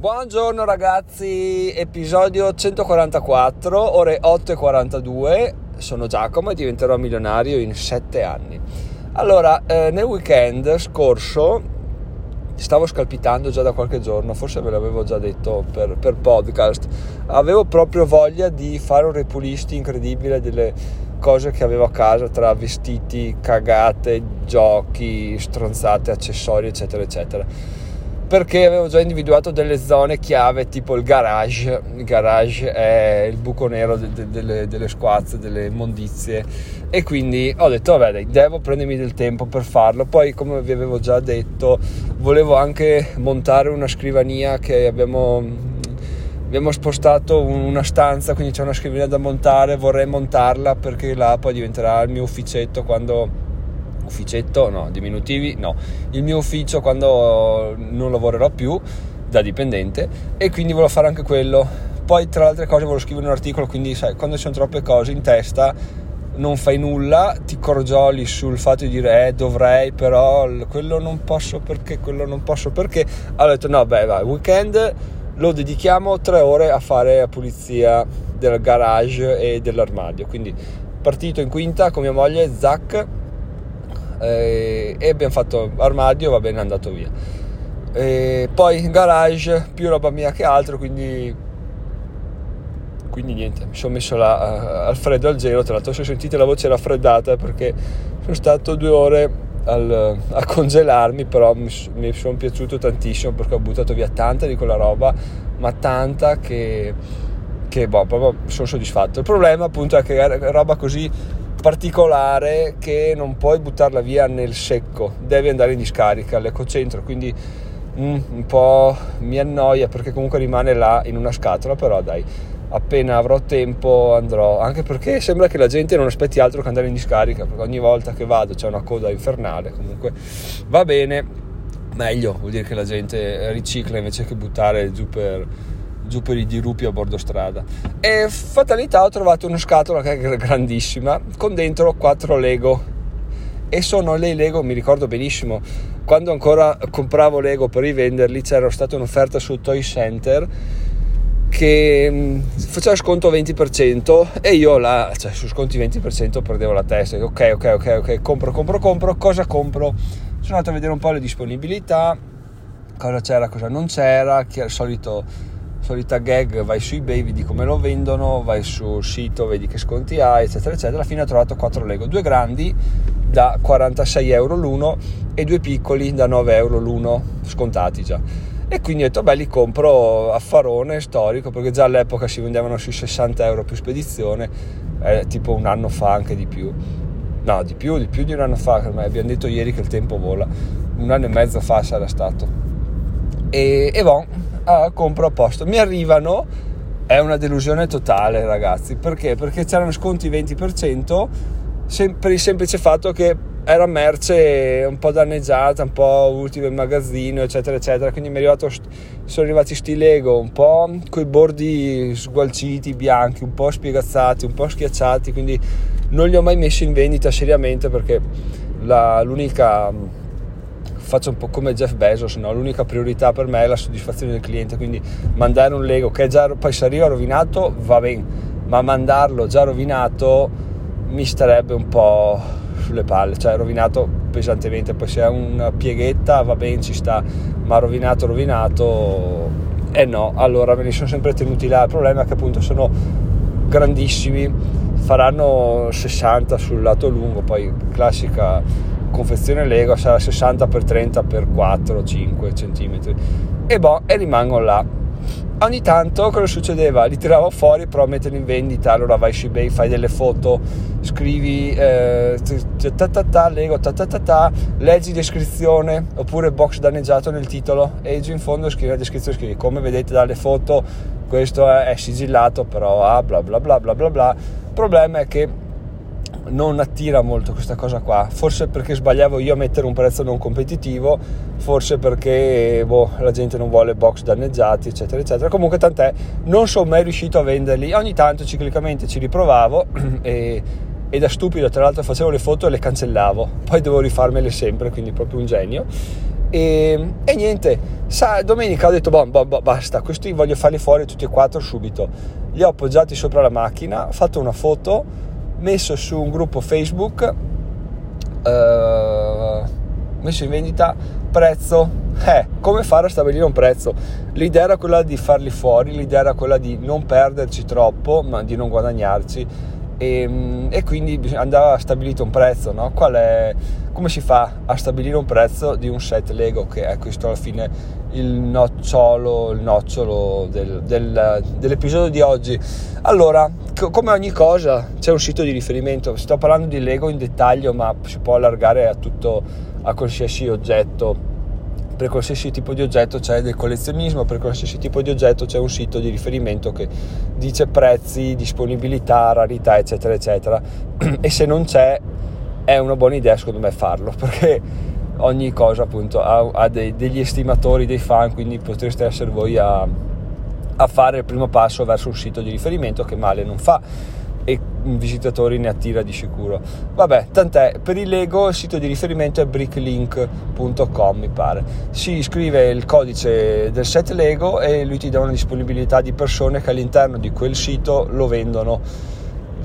Buongiorno ragazzi, episodio 144, ore 8.42, sono Giacomo e diventerò milionario in 7 anni. Allora, eh, nel weekend scorso stavo scalpitando già da qualche giorno, forse ve l'avevo già detto per, per podcast, avevo proprio voglia di fare un repulisti incredibile delle cose che avevo a casa tra vestiti, cagate, giochi, stronzate, accessori eccetera eccetera perché avevo già individuato delle zone chiave tipo il garage. Il garage è il buco nero de- de- delle, delle squazze delle immondizie. E quindi ho detto vabbè dai, devo prendermi del tempo per farlo. Poi come vi avevo già detto volevo anche montare una scrivania che abbiamo abbiamo spostato una stanza quindi c'è una scrivania da montare vorrei montarla perché là poi diventerà il mio ufficetto quando ufficetto, no, diminutivi, no, il mio ufficio quando non lavorerò più da dipendente e quindi volevo fare anche quello. Poi tra le altre cose volevo scrivere un articolo, quindi sai, quando ci sono troppe cose in testa non fai nulla, ti corgioli sul fatto di dire eh dovrei però quello non posso perché, quello non posso perché. Allora ho detto no beh vai, weekend lo dedichiamo tre ore a fare la pulizia del garage e dell'armadio. Quindi partito in quinta con mia moglie Zach eh, e abbiamo fatto armadio, va bene, è andato via. E poi garage, più roba mia che altro, quindi quindi niente, mi sono messo là uh, al freddo al gelo, tra l'altro se sentite la voce raffreddata perché sono stato due ore al, a congelarmi, però mi, mi sono piaciuto tantissimo perché ho buttato via tanta di quella roba, ma tanta che, che boh, proprio sono soddisfatto. Il problema appunto è che roba così particolare che non puoi buttarla via nel secco, devi andare in discarica all'ecocentro, quindi mm, un po' mi annoia perché comunque rimane là in una scatola, però dai, appena avrò tempo andrò, anche perché sembra che la gente non aspetti altro che andare in discarica, perché ogni volta che vado c'è una coda infernale, comunque va bene, meglio, vuol dire che la gente ricicla invece che buttare giù per giù per i dirupi a bordo strada. E fatalità ho trovato una scatola che è grandissima con dentro quattro Lego. E sono le Lego, mi ricordo benissimo, quando ancora compravo Lego per rivenderli c'era stata un'offerta sul Toy Center che mm, faceva sconto 20% e io là, cioè su sconti 20% perdevo la testa. Ok, ok, ok, ok, compro, compro, compro. Cosa compro? Sono andato a vedere un po' le disponibilità, cosa c'era, cosa non c'era, che al solito solita gag, vai su eBay, vedi come lo vendono, vai sul sito, vedi che sconti hai, eccetera, eccetera. Alla fine ho trovato 4 Lego, due grandi da 46 euro l'uno e due piccoli da 9 euro l'uno, scontati già. E quindi ho detto, beh, li compro a farone storico, perché già all'epoca si vendevano sui 60 euro più spedizione, eh, tipo un anno fa, anche di più. No, di più, di più di un anno fa, abbiamo detto ieri che il tempo vola, un anno e mezzo fa sarà stato. E, e bon, ah, compro a posto. Mi arrivano, è una delusione totale ragazzi, perché? Perché c'erano sconti 20% sem- per il semplice fatto che era merce un po' danneggiata, un po' ultima in magazzino, eccetera, eccetera. Quindi mi arrivato, sono arrivati sti Lego un po' con i bordi sgualciti, bianchi, un po' spiegazzati, un po' schiacciati. Quindi non li ho mai messi in vendita seriamente perché la, l'unica faccio un po' come Jeff Bezos, no? l'unica priorità per me è la soddisfazione del cliente, quindi mandare un Lego che già poi se arriva rovinato va bene, ma mandarlo già rovinato mi starebbe un po' sulle palle, cioè rovinato pesantemente, poi se è una pieghetta va bene, ci sta, ma rovinato, rovinato, eh no, allora me li sono sempre tenuti là, il problema è che appunto sono grandissimi, faranno 60 sul lato lungo, poi classica confezione Lego sarà 60 x 30 x 4 5 cm e boh e rimangono là. Ogni tanto cosa succedeva? Li tiravo fuori però metterli in vendita. Allora vai su ebay fai delle foto scrivi eh, ta ta ta Lego ta ta ta ta leggi descrizione oppure box danneggiato nel titolo. E giù in fondo scrivi la descrizione scrivi come vedete dalle foto questo è, è sigillato però ah bla bla bla bla bla bla. Il problema è che non attira molto questa cosa qua, forse perché sbagliavo io a mettere un prezzo non competitivo, forse perché boh, la gente non vuole box danneggiati, eccetera, eccetera. Comunque tant'è, non sono mai riuscito a venderli, ogni tanto ciclicamente ci riprovavo e, e da stupido tra l'altro facevo le foto e le cancellavo, poi devo rifarmele sempre, quindi proprio un genio. e, e niente, sa, domenica ho detto, boh, boh, boh, basta, questi voglio farli fuori tutti e quattro subito. Li ho appoggiati sopra la macchina, ho fatto una foto, messo su un gruppo Facebook, eh, messo in vendita, prezzo, eh, come fare a stabilire un prezzo? L'idea era quella di farli fuori, l'idea era quella di non perderci troppo, ma di non guadagnarci e, ehm, e, quindi andava stabilito un prezzo, no? è, come si fa a stabilire un prezzo di un set Lego che è questo alla fine il nocciolo, il nocciolo del, del, dell'episodio di oggi. Allora, c- come ogni cosa c'è un sito di riferimento, sto parlando di Lego in dettaglio ma si può allargare a tutto, a qualsiasi oggetto per qualsiasi tipo di oggetto c'è del collezionismo, per qualsiasi tipo di oggetto c'è un sito di riferimento che dice prezzi, disponibilità, rarità, eccetera, eccetera. E se non c'è, è una buona idea secondo me farlo, perché ogni cosa appunto ha, ha dei, degli estimatori, dei fan, quindi potreste essere voi a, a fare il primo passo verso un sito di riferimento che male non fa e visitatori ne attira di sicuro. Vabbè, tant'è, per il Lego il sito di riferimento è bricklink.com mi pare. Si scrive il codice del set Lego e lui ti dà una disponibilità di persone che all'interno di quel sito lo vendono.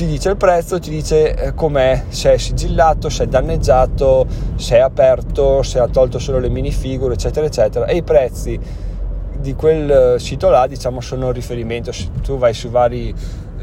Ti dice il prezzo, ti dice eh, com'è, se è sigillato, se è danneggiato, se è aperto, se ha tolto solo le minifigure, eccetera, eccetera. E i prezzi di quel sito là, diciamo, sono riferimento. Se tu vai su vari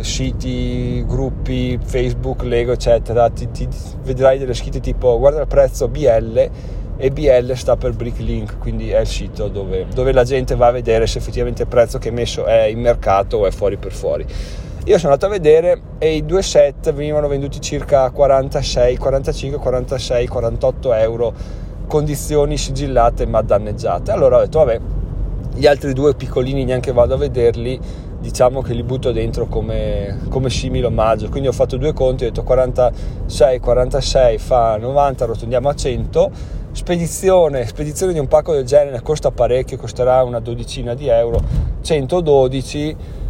siti, gruppi, Facebook, Lego, eccetera, ti, ti vedrai delle scritte tipo guarda il prezzo BL e BL sta per Bricklink, quindi è il sito dove, dove, la gente va a vedere se effettivamente il prezzo che è messo è in mercato o è fuori per fuori. Io sono andato a vedere e i due set venivano venduti circa 46, 45, 46, 48 euro, condizioni sigillate ma danneggiate. Allora ho detto vabbè, gli altri due piccolini neanche vado a vederli diciamo che li butto dentro come, come simile omaggio. Quindi ho fatto due conti ho detto 46 46 fa 90 rotondiamo a 100 spedizione spedizione di un pacco del genere costa parecchio costerà una dodicina di euro 112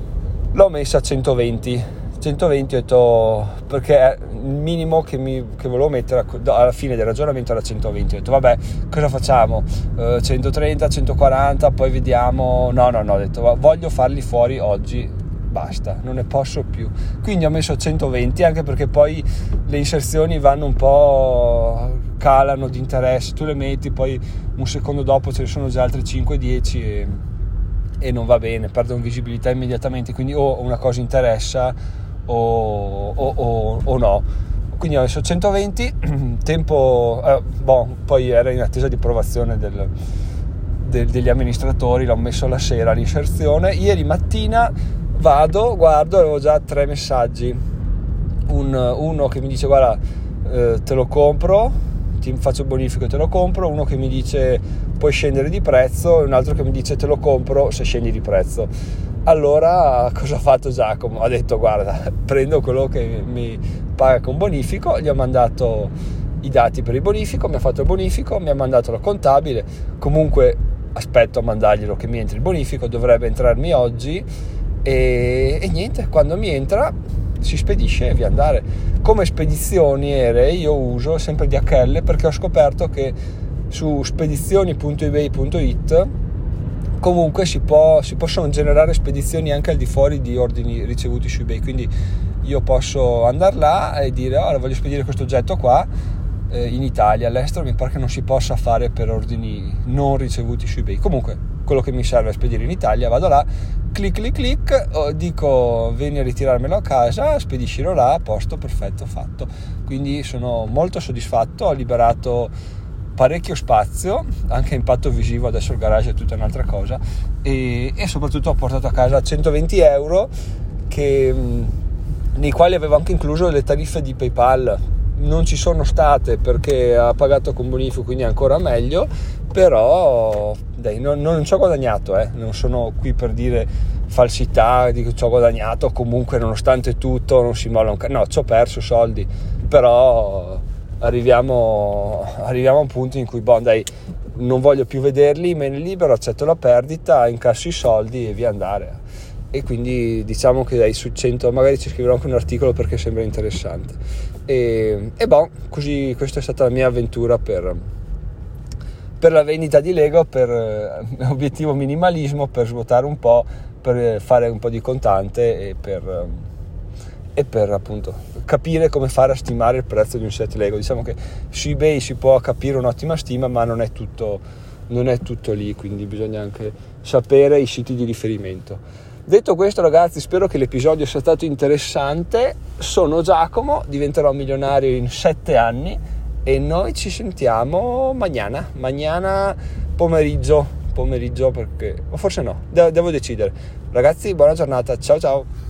l'ho messa a 120 120 ho detto perché il minimo che, mi, che volevo mettere alla fine del ragionamento era 120 ho detto vabbè cosa facciamo? Uh, 130 140 poi vediamo. No no no ho detto voglio farli fuori oggi basta non ne posso più. Quindi ho messo 120 anche perché poi le inserzioni vanno un po' calano di interesse. Tu le metti poi un secondo dopo ce ne sono già altre 5-10 e, e non va bene perdono visibilità immediatamente quindi o una cosa interessa o, o, o, o no. Quindi ho messo 120, tempo, eh, boh, poi era in attesa di approvazione del, del, degli amministratori, l'ho messo la sera l'inserzione. Ieri mattina vado, guardo, avevo già tre messaggi. Un, uno che mi dice guarda eh, te lo compro, ti faccio il bonifico e te lo compro, uno che mi dice puoi scendere di prezzo e un altro che mi dice te lo compro se scendi di prezzo allora cosa ha fatto Giacomo? Ha detto guarda, prendo quello che mi paga con bonifico, gli ho mandato i dati per il bonifico, mi ha fatto il bonifico, mi ha mandato la contabile, comunque aspetto a mandarglielo che mi entri il bonifico, dovrebbe entrarmi oggi e, e niente, quando mi entra si spedisce e via andare. Come spedizioni aeree io uso sempre DHL perché ho scoperto che su spedizioni.ebay.it comunque si, può, si, possono generare spedizioni anche al di fuori di ordini ricevuti su eBay quindi io posso andare là e dire oh, voglio spedire questo oggetto qua eh, in Italia, all'estero mi pare che non si possa fare per ordini non ricevuti su eBay comunque quello che mi serve è spedire in Italia vado là, clic clic clic dico vieni a ritirarmelo a casa spediscilo là, a posto, perfetto, fatto quindi sono molto soddisfatto ho liberato parecchio spazio, anche impatto visivo, adesso il garage è tutta un'altra cosa, e, e soprattutto ho portato a casa 120 euro che, nei quali avevo anche incluso le tariffe di PayPal. Non ci sono state perché ha pagato con bonifico, quindi ancora meglio, però dai, non, non ci ho guadagnato, eh. non sono qui per dire falsità, dico ci ho guadagnato, comunque nonostante tutto non si molla un cazzo, no, ci ho perso soldi, però arriviamo, arriviamo a un punto in cui, boh, dai, non voglio più vederli, me ne libero, accetto la perdita, incasso i soldi e via andare. E quindi diciamo che dai su 100, magari ci scriverò anche un articolo perché sembra interessante. E, e boh, così questa è stata la mia avventura per, per la vendita di Lego, per eh, obiettivo minimalismo, per svuotare un po', per fare un po' di contante e per, eh, e per appunto capire come fare a stimare il prezzo di un set Lego. Diciamo che su eBay si può capire un'ottima stima, ma non è tutto, non è tutto lì, quindi bisogna anche sapere i siti di riferimento. Detto questo ragazzi spero che l'episodio sia stato interessante, sono Giacomo, diventerò milionario in 7 anni e noi ci sentiamo mañana, mañana pomeriggio, pomeriggio perché, o forse no, devo decidere. Ragazzi buona giornata, ciao ciao!